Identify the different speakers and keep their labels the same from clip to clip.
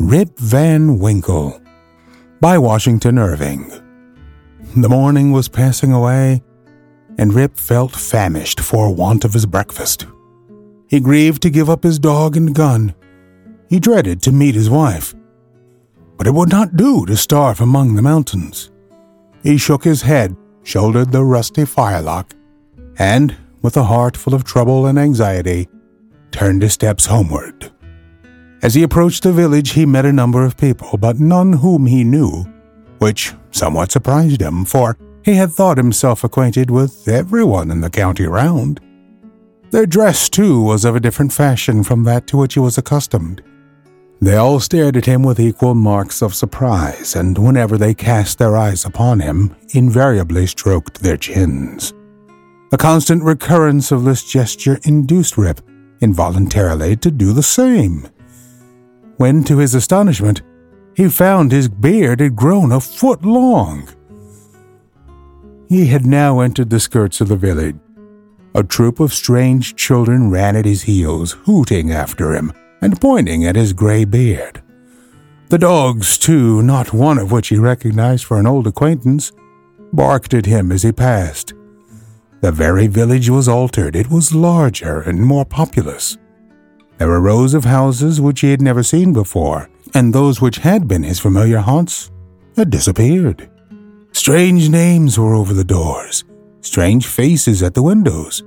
Speaker 1: Rip Van Winkle, by Washington Irving. The morning was passing away, and Rip felt famished for want of his breakfast. He grieved to give up his dog and gun. He dreaded to meet his wife. But it would not do to starve among the mountains. He shook his head, shouldered the rusty firelock, and, with a heart full of trouble and anxiety, turned his steps homeward. As he approached the village, he met a number of people, but none whom he knew, which somewhat surprised him, for he had thought himself acquainted with everyone in the county round. Their dress, too, was of a different fashion from that to which he was accustomed. They all stared at him with equal marks of surprise, and whenever they cast their eyes upon him, invariably stroked their chins. A constant recurrence of this gesture induced Rip involuntarily to do the same. When, to his astonishment, he found his beard had grown a foot long. He had now entered the skirts of the village. A troop of strange children ran at his heels, hooting after him and pointing at his gray beard. The dogs, too, not one of which he recognized for an old acquaintance, barked at him as he passed. The very village was altered. It was larger and more populous. There were rows of houses which he had never seen before, and those which had been his familiar haunts had disappeared. Strange names were over the doors, strange faces at the windows.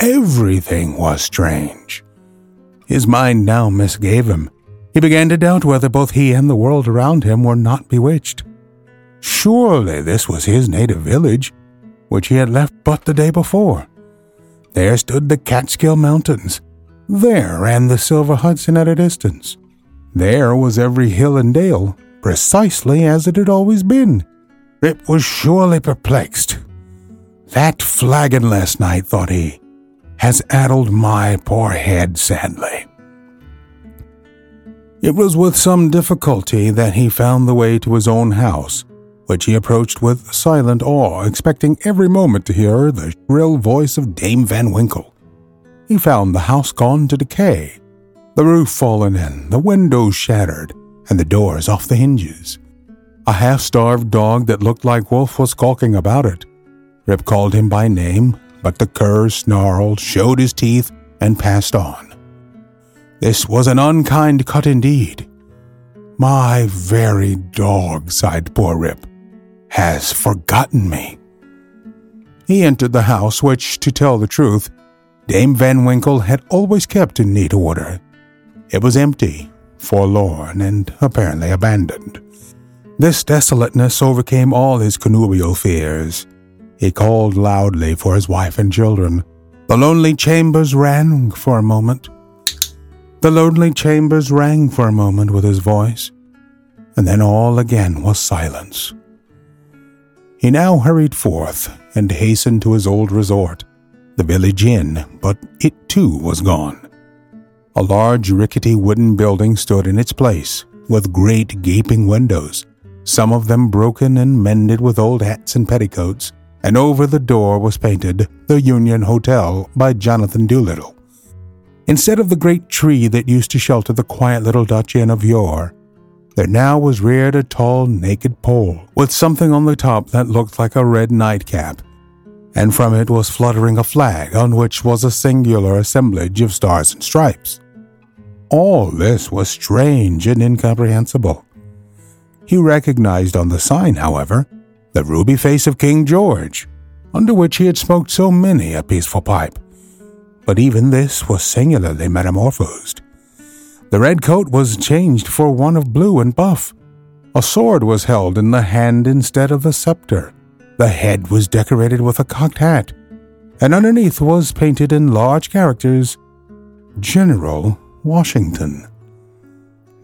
Speaker 1: Everything was strange. His mind now misgave him. He began to doubt whether both he and the world around him were not bewitched. Surely this was his native village, which he had left but the day before. There stood the Catskill Mountains. There ran the Silver Hudson at a distance. There was every hill and dale, precisely as it had always been. Rip was surely perplexed. That flagon last night, thought he, has addled my poor head sadly. It was with some difficulty that he found the way to his own house which he approached with silent awe, expecting every moment to hear the shrill voice of Dame Van Winkle. He found the house gone to decay, the roof fallen in, the windows shattered, and the doors off the hinges. A half starved dog that looked like Wolf was skulking about it. Rip called him by name, but the cur snarled, showed his teeth, and passed on. This was an unkind cut indeed. My very dog, sighed poor Rip has forgotten me. He entered the house, which, to tell the truth, Dame Van Winkle had always kept in neat order. It was empty, forlorn, and apparently abandoned. This desolateness overcame all his connubial fears. He called loudly for his wife and children. The lonely chambers rang for a moment. The lonely chambers rang for a moment with his voice, and then all again was silence. He now hurried forth and hastened to his old resort, the village inn, but it too was gone. A large rickety wooden building stood in its place, with great gaping windows, some of them broken and mended with old hats and petticoats, and over the door was painted the Union Hotel by Jonathan Doolittle. Instead of the great tree that used to shelter the quiet little Dutch inn of yore, there now was reared a tall, naked pole, with something on the top that looked like a red nightcap, and from it was fluttering a flag on which was a singular assemblage of stars and stripes. All this was strange and incomprehensible. He recognized on the sign, however, the ruby face of King George, under which he had smoked so many a peaceful pipe. But even this was singularly metamorphosed. The red coat was changed for one of blue and buff. A sword was held in the hand instead of the scepter. The head was decorated with a cocked hat, and underneath was painted in large characters General Washington.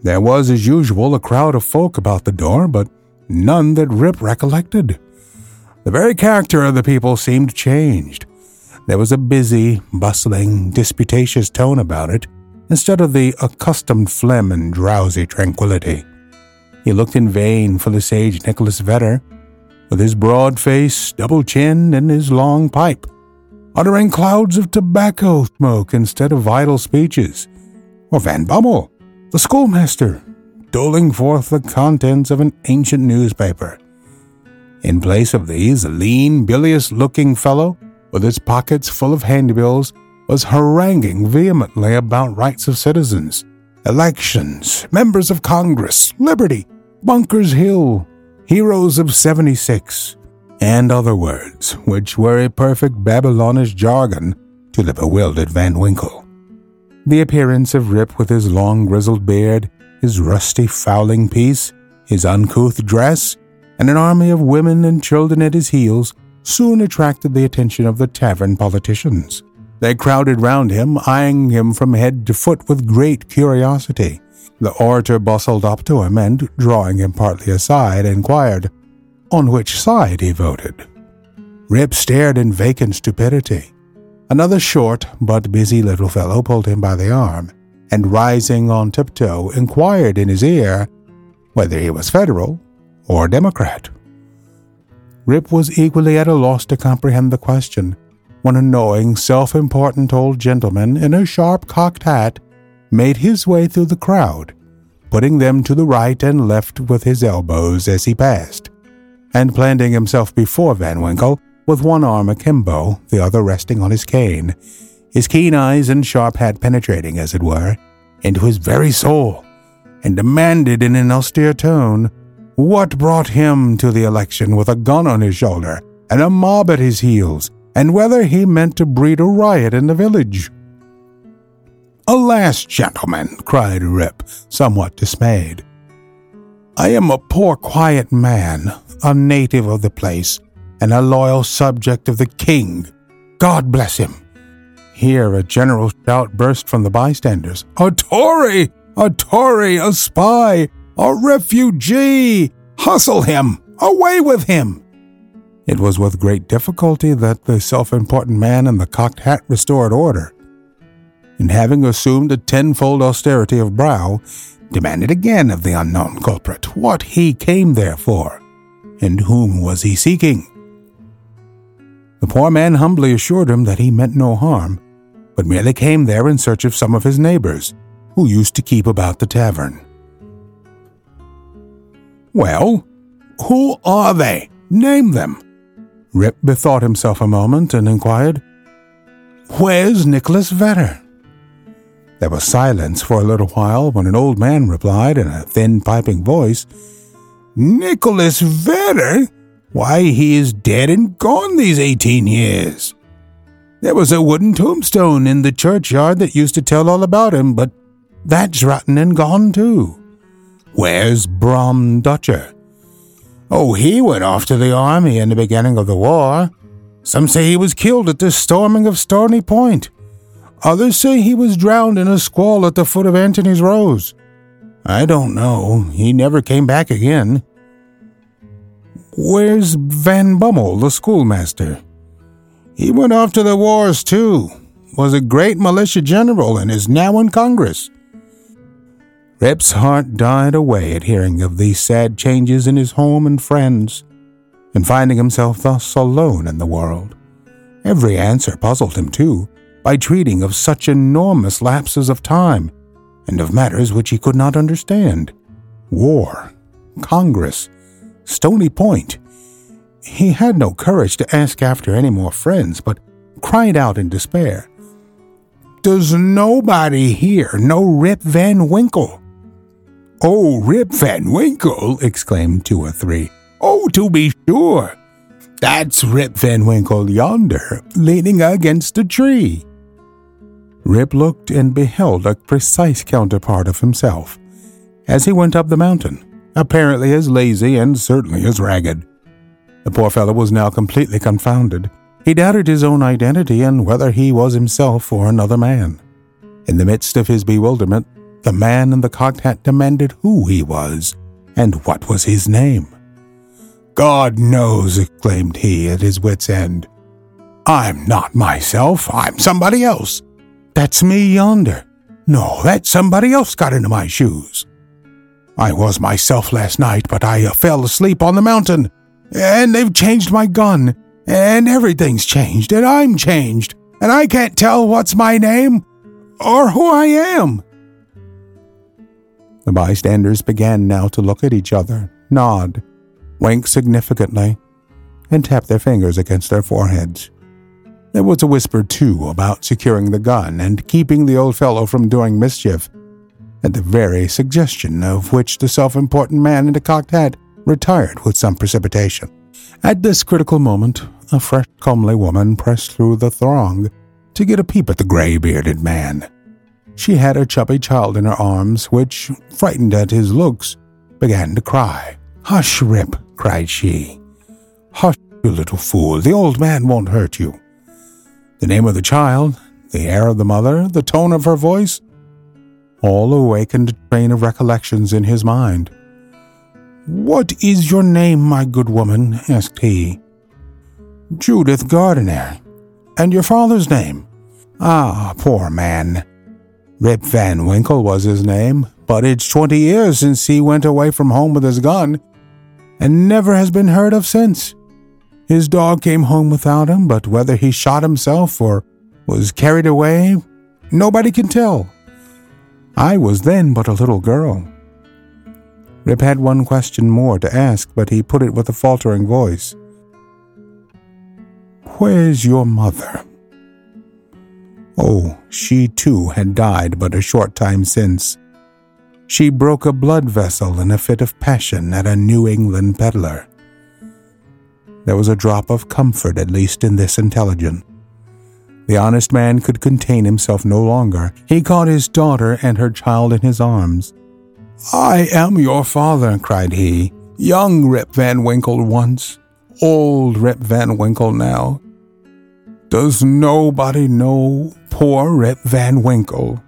Speaker 1: There was, as usual, a crowd of folk about the door, but none that Rip recollected. The very character of the people seemed changed. There was a busy, bustling, disputatious tone about it, instead of the accustomed phlegm and drowsy tranquillity. He looked in vain for the sage Nicholas Vedder, with his broad face, double chin, and his long pipe, uttering clouds of tobacco smoke instead of vital speeches, or Van Bummel, the schoolmaster, doling forth the contents of an ancient newspaper. In place of these, a lean, bilious looking fellow, with his pockets full of handbills, was haranguing vehemently about rights of citizens, elections, members of Congress, liberty, Bunker's Hill, heroes of 76, and other words which were a perfect Babylonish jargon to the bewildered Van Winkle. The appearance of Rip with his long grizzled beard, his rusty fowling piece, his uncouth dress, and an army of women and children at his heels soon attracted the attention of the tavern politicians. They crowded round him, eyeing him from head to foot with great curiosity. The orator bustled up to him and, drawing him partly aside, inquired on which side he voted. Rip stared in vacant stupidity. Another short but busy little fellow pulled him by the arm, and rising on tiptoe, inquired in his ear whether he was Federal or Democrat. Rip was equally at a loss to comprehend the question when a knowing, self important old gentleman in a sharp cocked hat made his way through the crowd, putting them to the right and left with his elbows as he passed, and planting himself before Van Winkle with one arm akimbo, the other resting on his cane, his keen eyes and sharp hat penetrating, as it were, into his very soul, and demanded in an austere tone what brought him to the election with a gun on his shoulder and a mob at his heels, and whether he meant to breed a riot in the village. Alas, gentlemen, cried Rip, somewhat dismayed. I am a poor, quiet man, a native of the place, and a loyal subject of the king. God bless him. Here a general shout burst from the bystanders. A Tory! A Tory! A spy! A refugee! Hustle him! Away with him! It was with great difficulty that the self important man in the cocked hat restored order, and having assumed a tenfold austerity of brow, demanded again of the unknown culprit what he came there for, and whom was he seeking. The poor man humbly assured him that he meant no harm, but merely came there in search of some of his neighbors, who used to keep about the tavern. Well, who are they? Name them. Rip bethought himself a moment and inquired, Where's Nicholas Vedder? There was silence for a little while when an old man replied in a thin, piping voice, Nicholas Vedder? Why, he is dead and gone these eighteen years. There was a wooden tombstone in the churchyard that used to tell all about him, but that's rotten and gone too. Where's Brom Dutcher? Oh, he went off to the army in the beginning of the war. Some say he was killed at the storming of Stony Point. Others say he was drowned in a squall at the foot of Antony's Nose. I don't know. He never came back again. Where's Van Bummel, the schoolmaster? He went off to the wars, too. Was a great militia general and is now in Congress. Rip's heart died away at hearing of these sad changes in his home and friends, and finding himself thus alone in the world. Every answer puzzled him, too, by treating of such enormous lapses of time, and of matters which he could not understand. War, Congress, Stony Point. He had no courage to ask after any more friends, but cried out in despair. Does nobody here know Rip Van Winkle? Oh, Rip Van Winkle! exclaimed two or three. Oh, to be sure! That's Rip Van Winkle yonder, leaning against a tree. Rip looked and beheld a precise counterpart of himself as he went up the mountain, apparently as lazy and certainly as ragged. The poor fellow was now completely confounded. He doubted his own identity and whether he was himself or another man. In the midst of his bewilderment, the man in the cocked hat demanded who he was and what was his name. God knows, exclaimed he at his wits' end. I'm not myself, I'm somebody else. That's me yonder. No, that somebody else got into my shoes. I was myself last night, but I uh, fell asleep on the mountain, and they've changed my gun, and everything's changed, and I'm changed, and I can't tell what's my name or who I am. The bystanders began now to look at each other, nod, wink significantly, and tap their fingers against their foreheads. There was a whisper, too, about securing the gun and keeping the old fellow from doing mischief, at the very suggestion of which the self important man in the cocked hat retired with some precipitation. At this critical moment, a fresh, comely woman pressed through the throng to get a peep at the gray bearded man. She had a chubby child in her arms, which, frightened at his looks, began to cry. Hush, Rip, cried she. Hush, you little fool, the old man won't hurt you. The name of the child, the air of the mother, the tone of her voice, all awakened a train of recollections in his mind. What is your name, my good woman? asked he. Judith Gardenier. And your father's name? Ah, poor man. Rip Van Winkle was his name, but it's twenty years since he went away from home with his gun, and never has been heard of since. His dog came home without him, but whether he shot himself or was carried away, nobody can tell. I was then but a little girl. Rip had one question more to ask, but he put it with a faltering voice. Where's your mother? Oh, she too had died but a short time since. She broke a blood vessel in a fit of passion at a New England peddler. There was a drop of comfort, at least, in this intelligence. The honest man could contain himself no longer. He caught his daughter and her child in his arms. I am your father, cried he. Young Rip Van Winkle once, old Rip Van Winkle now. Does nobody know poor Rip Van Winkle?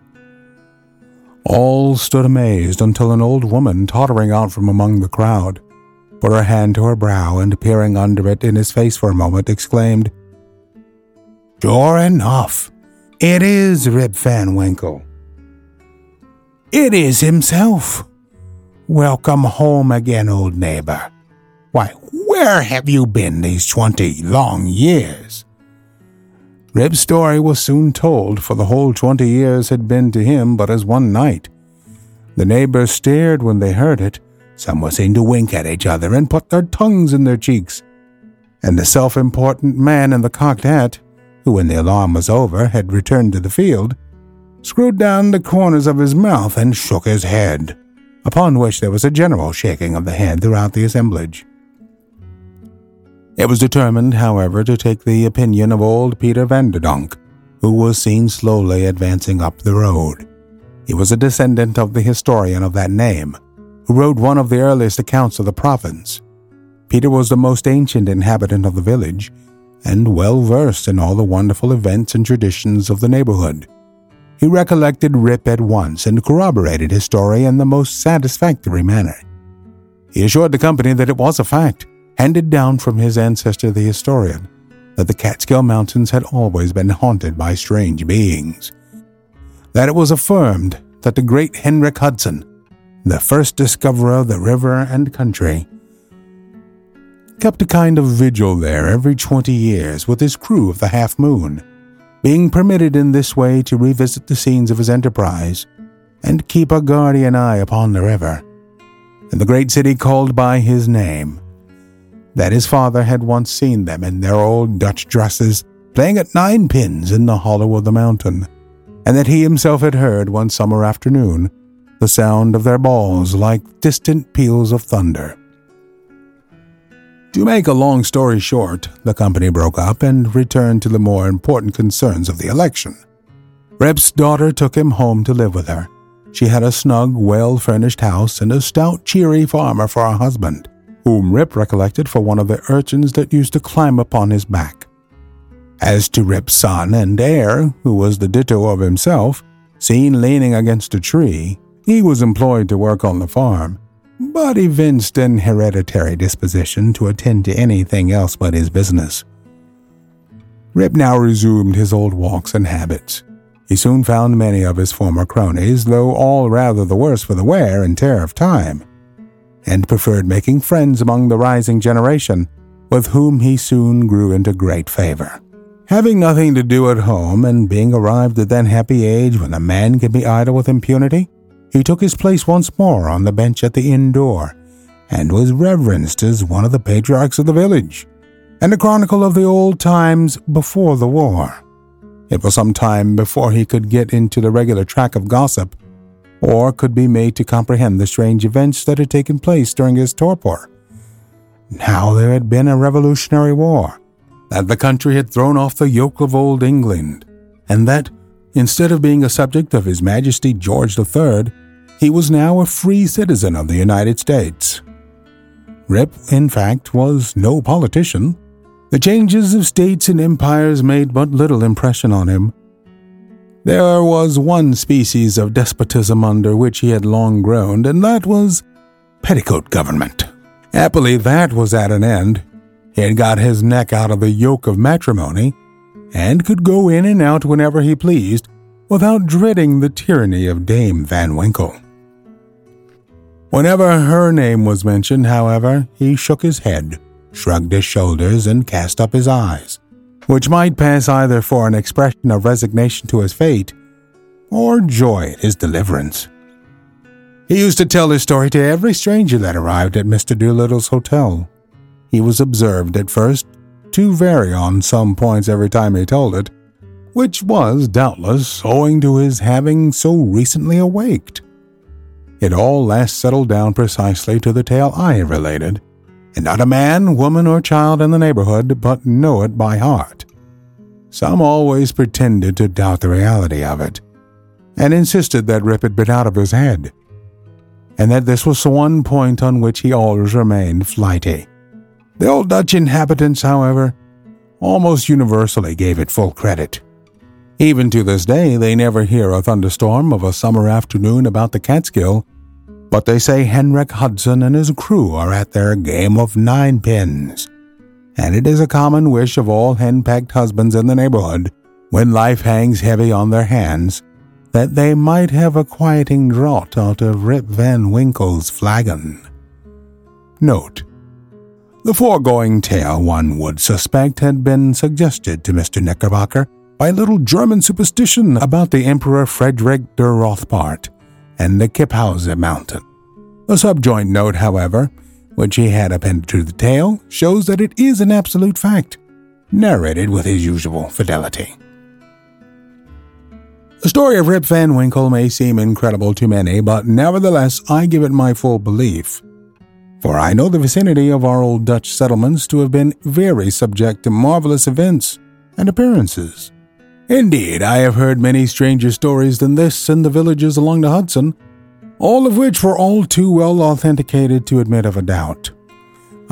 Speaker 1: All stood amazed until an old woman, tottering out from among the crowd, put her hand to her brow and, peering under it in his face for a moment, exclaimed, Sure enough, it is Rip Van Winkle. It is himself. Welcome home again, old neighbor. Why, where have you been these twenty long years? Rip's story was soon told, for the whole twenty years had been to him but as one night. The neighbors stared when they heard it. Some were seen to wink at each other and put their tongues in their cheeks. And the self important man in the cocked hat who, when the alarm was over, had returned to the field, screwed down the corners of his mouth and shook his head, upon which there was a general shaking of the head throughout the assemblage. It was determined, however, to take the opinion of old Peter Vanderdonk, who was seen slowly advancing up the road. He was a descendant of the historian of that name, who wrote one of the earliest accounts of the province. Peter was the most ancient inhabitant of the village, and well versed in all the wonderful events and traditions of the neighborhood. He recollected Rip at once and corroborated his story in the most satisfactory manner. He assured the company that it was a fact, handed down from his ancestor the historian, that the Catskill Mountains had always been haunted by strange beings. That it was affirmed that the great Henrik Hudson, the first discoverer of the river and country, kept a kind of vigil there every twenty years with his crew of the Half Moon, being permitted in this way to revisit the scenes of his enterprise and keep a guardian eye upon the river, and the great city called by his name. That his father had once seen them in their old Dutch dresses playing at nine pins in the hollow of the mountain, and that he himself had heard one summer afternoon the sound of their balls like distant peals of thunder. To make a long story short, the company broke up and returned to the more important concerns of the election. Rip's daughter took him home to live with her. She had a snug, well furnished house and a stout, cheery farmer for a husband, whom Rip recollected for one of the urchins that used to climb upon his back. As to Rip's son and heir, who was the ditto of himself, seen leaning against a tree, He was employed to work on the farm, but evinced an hereditary disposition to attend to anything else but his business. Rip now resumed his old walks and habits. He soon found many of his former cronies, though all rather the worse for the wear and tear of time, and preferred making friends among the rising generation, with whom he soon grew into great favor. Having nothing to do at home, and being arrived at that happy age when a man can be idle with impunity, he took his place once more on the bench at the inn door, and was reverenced as one of the patriarchs of the village, and a chronicle of the old times before the war. It was some time before he could get into the regular track of gossip, or could be made to comprehend the strange events that had taken place during his torpor. Now there had been a revolutionary war, that the country had thrown off the yoke of old England, and that, instead of being a subject of His Majesty George III, he was now a free citizen of the United States. Rip, in fact, was no politician. The changes of states and empires made but little impression on him. There was one species of despotism under which he had long groaned, and that was petticoat government. Happily, that was at an end. He had got his neck out of the yoke of matrimony, and could go in and out whenever he pleased without dreading the tyranny of Dame Van Winkle. Whenever her name was mentioned, however, he shook his head shrugged his shoulders, and cast up his eyes, which might pass either for an expression of resignation to his fate or joy at his deliverance. He used to tell his story to every stranger that arrived at Mr. Doolittle's hotel. He was observed at first to vary on some points every time he told it, which was, doubtless, owing to his having so recently awaked. It all last settled down precisely to the tale I have related, and not a man, woman, or child in the neighborhood but know it by heart. Some always pretended to doubt the reality of it, and insisted that Rip had been out of his head, and that this was the one point on which he always remained flighty. The old Dutch inhabitants, however, almost universally gave it full credit. Even to this day, they never hear a thunderstorm of a summer afternoon about the Catskill but they say Henrik Hudson and his crew are at their game of nine pins. And it is a common wish of all henpecked husbands in the neighborhood, when life hangs heavy on their hands, that they might have a quieting draught out of Rip Van Winkle's flagon. Note The foregoing tale, one would suspect, had been suggested to Mr. Knickerbocker by a little German superstition about the Emperor Frederick der Rothbart and the Kyffhauser Mountain. A subjoined note, however, which he had appended to the tale, shows that it is an absolute fact, narrated with his usual fidelity. The story of Rip Van Winkle may seem incredible to many, but nevertheless I give it my full belief. For I know the vicinity of our old Dutch settlements to have been very subject to marvelous events and appearances. Indeed, I have heard many stranger stories than this in the villages along the Hudson, all of which were all too well authenticated to admit of a doubt.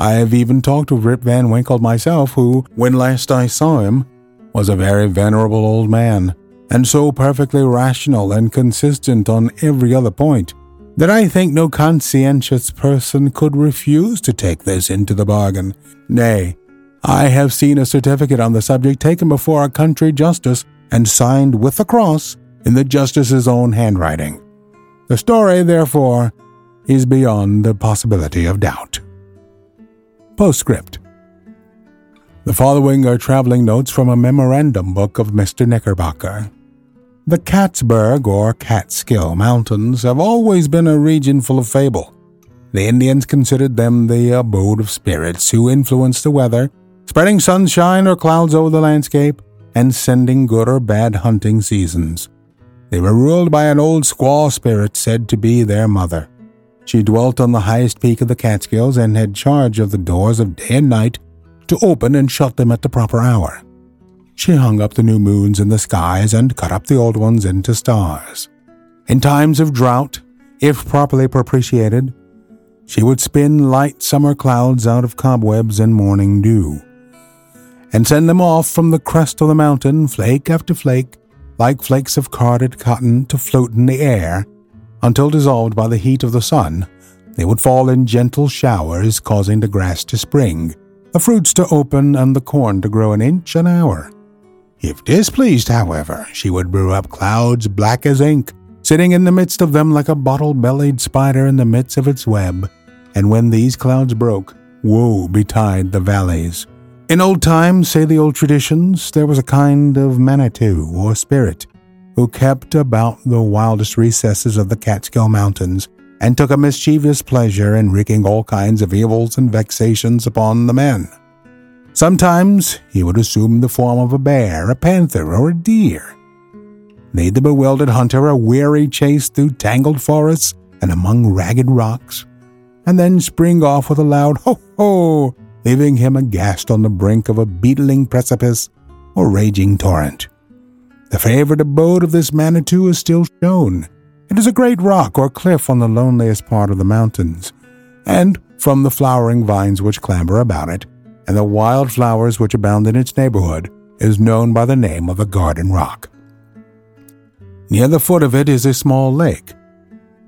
Speaker 1: I have even talked with Rip Van Winkle myself, who, when last I saw him, was a very venerable old man, and so perfectly rational and consistent on every other point, that I think no conscientious person could refuse to take this into the bargain. Nay, I have seen a certificate on the subject taken before a country justice and signed with the cross in the justice's own handwriting. The story, therefore, is beyond the possibility of doubt. Postscript The following are traveling notes from a memorandum book of Mr. Knickerbocker. The Kaatsberg or Catskill Mountains have always been a region full of fable. The Indians considered them the abode of spirits who influenced the weather spreading sunshine or clouds over the landscape, and sending good or bad hunting seasons. They were ruled by an old squaw spirit said to be their mother. She dwelt on the highest peak of the Catskills and had charge of the doors of day and night to open and shut them at the proper hour. She hung up the new moons in the skies and cut up the old ones into stars. In times of drought, if properly propitiated, she would spin light summer clouds out of cobwebs and morning dew and send them off from the crest of the mountain, flake after flake, like flakes of carded cotton, to float in the air Until dissolved by the heat of the sun, they would fall in gentle showers, causing the grass to spring, the fruits to open, and the corn to grow an inch an hour. If displeased, however, she would brew up clouds black as ink, sitting in the midst of them like a bottle bellied spider in the midst of its web. And when these clouds broke, woe betide the valleys. In old times, say the old traditions, there was a kind of Manitou or spirit who kept about the wildest recesses of the Catskill Mountains and took a mischievous pleasure in wreaking all kinds of evils and vexations upon the men. Sometimes he would assume the form of a bear, a panther, or a deer. Lead the bewildered hunter a weary chase through tangled forests and among ragged rocks, and then spring off with a loud ho ho, leaving him aghast on the brink of a beetling precipice or raging torrent. The favorite abode of this Manitou is still shown. It is a great rock or cliff on the loneliest part of the mountains, and from the flowering vines which clamber about it, and the wild flowers which abound in its neighborhood, is known by the name of the Garden Rock. Near the foot of it is a small lake,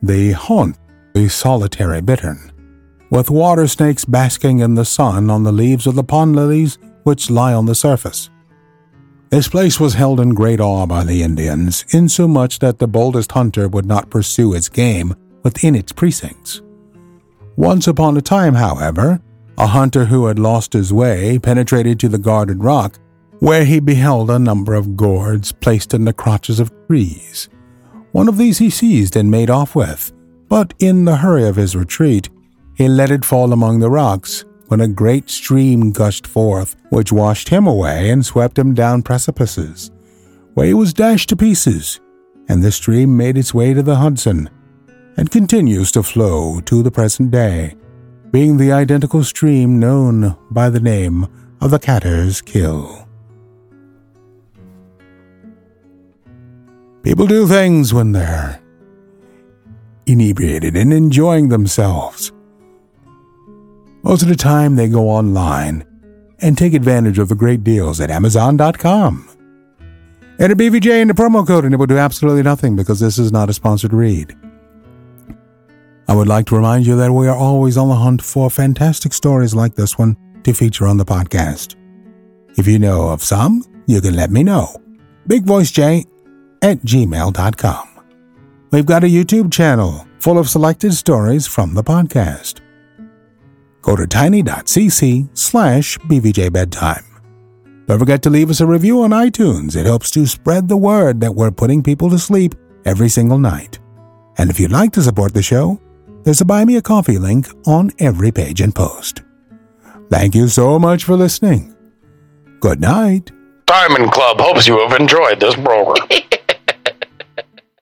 Speaker 1: the haunt, the solitary bittern, with water snakes basking in the sun on the leaves of the pond lilies which lie on the surface. This place was held in great awe by the Indians, insomuch that the boldest hunter would not pursue its game within its precincts. Once upon a time, however, a hunter who had lost his way penetrated to the guarded rock, where he beheld a number of gourds placed in the crotches of trees. One of these he seized and made off with, but in the hurry of his retreat, he let it fall among the rocks, when a great stream gushed forth, which washed him away and swept him down precipices, where he was dashed to pieces, and the stream made its way to the Hudson, and continues to flow to the present day being the identical stream known by the name of the Catter's Kill. People do things when they're inebriated and enjoying themselves. Most of the time, they go online and take advantage of the great deals at Amazon.com. Enter BVJ in the promo code and it will do absolutely nothing because this is not a sponsored read. I would like to remind you that we are always on the hunt for fantastic stories like this one to feature on the podcast. If you know of some, you can let me know. BigVoiceJ at gmail.com. We've got a YouTube channel full of selected stories from the podcast. Go to tiny.cc slash bvjbedtime. Don't forget to leave us a review on iTunes. It helps to spread the word that we're putting people to sleep every single night. And if you'd like to support the show, there's a Buy Me a Coffee link on every page and post. Thank you so much for listening. Good night.
Speaker 2: Diamond Club hopes you have enjoyed this program.